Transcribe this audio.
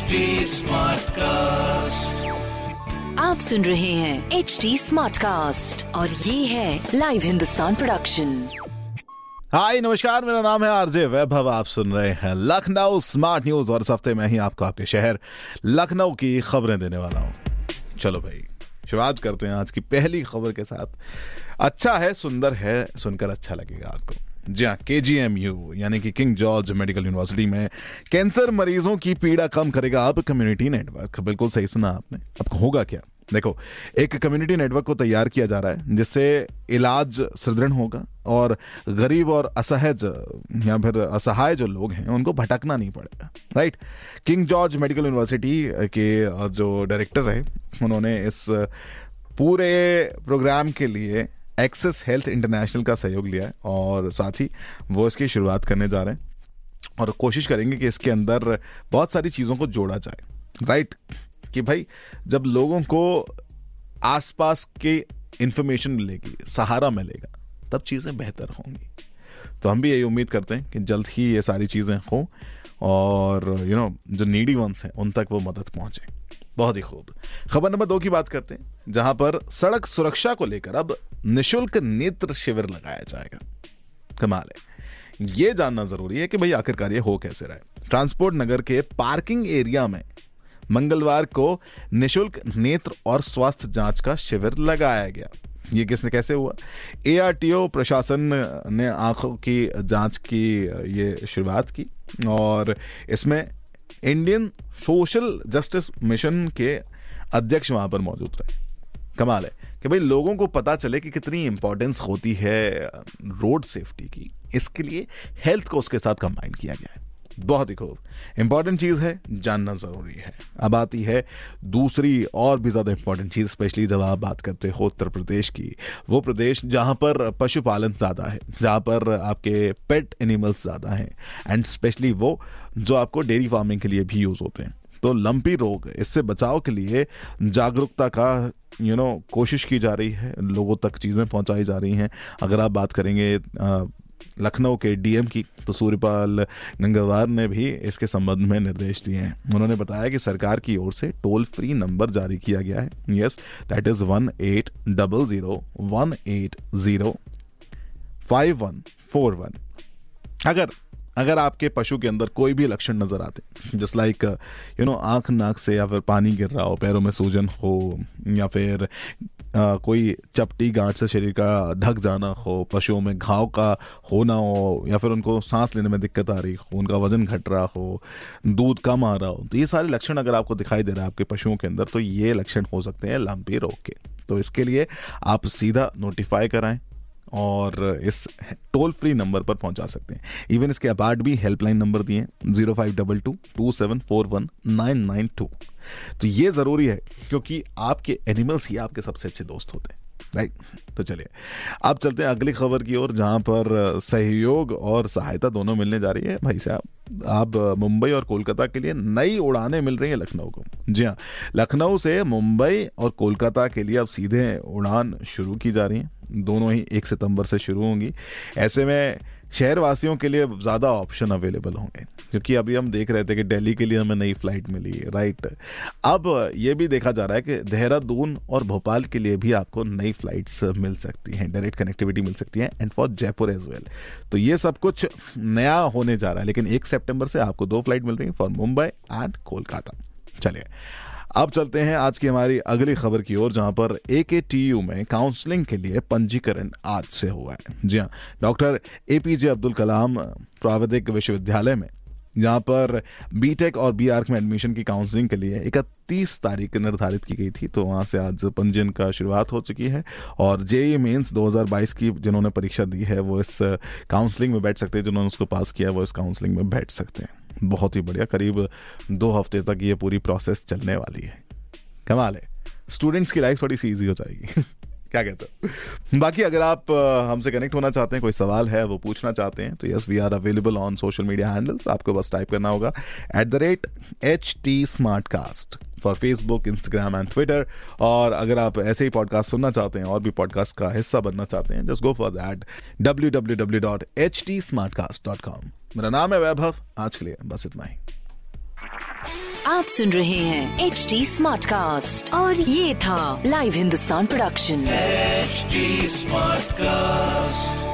HD Smartcast. आप सुन रहे हैं एच डी स्मार्ट कास्ट और ये है लाइव हिंदुस्तान प्रोडक्शन हाय नमस्कार मेरा नाम है आरजे वैभव आप सुन रहे हैं लखनऊ स्मार्ट न्यूज़ और इस हफ़्ते मैं ही आपको आपके शहर लखनऊ की खबरें देने वाला हूँ। चलो भाई शुरुआत करते हैं आज की पहली खबर के साथ। अच्छा है सुंदर है सुनकर अच्छा लगेगा आपको। जी हाँ के जी एम यू यानी कि किंग जॉर्ज मेडिकल यूनिवर्सिटी में कैंसर मरीजों की पीड़ा कम करेगा अब कम्युनिटी नेटवर्क बिल्कुल सही सुना आपने। अब होगा क्या? देखो, एक कम्युनिटी नेटवर्क को तैयार किया जा रहा है, जिससे इलाज सुदृढ़ होगा और गरीब और असहज, या फिर असहाय जो लोग हैं, उनको भटकना नहीं पड़ेगा right King George Medical University के, जो डायरेक्टर रहे, उन्होंने इस पूरे प्रोग्राम के लिए एक्सेस हेल्थ इंटरनेशनल का सहयोग लिया है और साथ ही वो इसकी शुरुआत करने जा रहे हैं और कोशिश करेंगे कि इसके अंदर बहुत सारी चीज़ों को जोड़ा जाए। राइट कि भाई जब लोगों को आसपास के इंफॉर्मेशन मिलेगी सहारा मिलेगा तब चीज़ें बेहतर होंगी। तो हम भी यही उम्मीद करते हैं कि जल्द ही ये सारी चीज़ें हों और यू you नो know, जो नीडी वंस हैं उन तक वो मदद पहुँचे। बहुत ही खूब। खबर नंबर दो की बात करते हैं जहाँ पर सड़क सुरक्षा को लेकर अब निशुल्क नेत्र शिविर लगाया जाएगा। कमाल है। ये जानना ज़रूरी है कि भाई आखिरकार ये हो कैसे रहा है। ट्रांसपोर्ट नगर के पार्किंग एरिया में मंगलवार को निशुल्क नेत्र और स्वास्थ्य जाँच का शिविर लगाया गया। ये किसने, कैसे हुआ? एआरटीओ प्रशासन ने आँखों की जाँच की, ये शुरुआत की और इसमें इंडियन सोशल जस्टिस मिशन के अध्यक्ष वहाँ पर मौजूद रहे। कमाल है कि भाई लोगों को पता चले कि कितनी इंपॉर्टेंस होती है रोड सेफ्टी की। इसके लिए हेल्थ को उसके साथ कंबाइन किया गया है। बहुत ही खूब। इंपॉर्टेंट चीज़ है, जानना ज़रूरी है। अब आती है दूसरी और भी ज़्यादा इंपॉर्टेंट चीज़ स्पेशली जब आप बात करते हो उत्तर प्रदेश की। वो प्रदेश जहाँ पर पशुपालन ज़्यादा है, जहाँ पर आपके पेट एनिमल्स ज़्यादा हैं। एंड स्पेशली वो जो आपको डेयरी फ़ार्मिंग के लिए भी यूज़ होते हैं। तो लंपी रोग, इससे बचाव के लिए जागरूकता का यू नो कोशिश की जा रही है, लोगों तक चीज़ें पहुंचाई जा रही हैं। अगर आप बात करेंगे लखनऊ के डीएम की तो सूर्यपाल गंगवार ने भी इसके संबंध में निर्देश दिए हैं। उन्होंने बताया कि सरकार की ओर से टोल फ्री नंबर जारी किया गया है। Yes that is one eight double zero one eight zero five one four one अगर अगर आपके पशु के अंदर कोई भी लक्षण नज़र आते जस्ट लाइक यू नो आँख नाक से या फिर पानी गिर रहा हो पैरों में सूजन हो या फिर आ, कोई चपटी गांठ से शरीर का ढक जाना हो पशुओं में घाव का होना हो या फिर उनको सांस लेने में दिक्कत आ रही हो उनका वज़न घट रहा हो दूध कम आ रहा हो तो ये सारे लक्षण अगर आपको दिखाई दे रहा है आपके पशुओं के अंदर तो ये लक्षण हो सकते हैं लंपी रोग के। तो इसके लिए आप सीधा नोटिफाई कराएँ। और इस टोल फ्री नंबर पर पहुँचा सकते हैं। इवन इसके अबार्ड भी हेल्पलाइन नंबर दिए zero five double two two seven four one nine nine two तो ये ज़रूरी है, क्योंकि आपके एनिमल्स ही आपके सबसे अच्छे दोस्त होते हैं। राइट? तो चलिए, अब चलते हैं अगली खबर की ओर, जहाँ पर सहयोग और सहायता दोनों मिलने जा रही है। भाई साहब अब मुंबई और कोलकाता के लिए नई उड़ानें मिल रही हैं लखनऊ को। जी हाँ लखनऊ से मुंबई और कोलकाता के लिए अब सीधे उड़ान शुरू की जा रही हैं। दोनों ही एक सितंबर से शुरू होंगी। ऐसे में शहर वासियों के लिए ज़्यादा ऑप्शन अवेलेबल होंगे। क्योंकि अभी हम देख रहे थे कि दिल्ली के लिए हमें नई फ़्लाइट मिली है राइट अब ये भी देखा जा रहा है कि देहरादून और भोपाल के लिए भी आपको नई फ्लाइट्स मिल सकती हैं डायरेक्ट कनेक्टिविटी मिल सकती है and for Jaipur as well तो ये सब कुछ नया होने जा रहा है, लेकिन एक सेप्टेम्बर से आपको दो फ़्लाइट मिल रही है फॉर मुंबई एंड कोलकाता। चलिए अब चलते हैं आज की हमारी अगली खबर की ओर, जहाँ पर ए के टी यू में काउंसलिंग के लिए पंजीकरण आज से हुआ है। जी हाँ doctor A P J Abdul Kalam प्राविधिक विश्वविद्यालय में, जहाँ पर बीटेक और बी आर्क में एडमिशन की काउंसलिंग के लिए इकतीस तारीख निर्धारित की गई थी तो वहाँ से आज पंजीयन का शुरुआत हो चुकी है। और जेई मेंस 2022 की जिन्होंने परीक्षा दी है, वो इस काउंसलिंग में बैठ सकते हैं, जिन्होंने उसको पास किया वो इस काउंसलिंग में बैठ सकते हैं। बहुत ही बढ़िया, करीब दो हफ़्ते तक ये पूरी प्रोसेस चलने वाली है। कमाल है। स्टूडेंट्स की लाइफ थोड़ी सी ईजी हो जाएगी। क्या कहते हो? बाकी अगर आप हमसे कनेक्ट होना चाहते हैं, कोई सवाल है, वो पूछना चाहते हैं तो yes we are available on social media handles आपको बस टाइप करना होगा। At the rate H T Smartcast for Facebook Instagram and Twitter और अगर आप ऐसे ही पॉडकास्ट सुनना चाहते हैं और भी पॉडकास्ट का हिस्सा बनना चाहते हैं just go for that W W W dot H T Smartcast dot com मेरा नाम है वैभव आज के लिए बस इतना ही। आप सुन रहे हैं एच टी स्मार्ट कास्ट और ये था live Hindustan production smart Smartcast.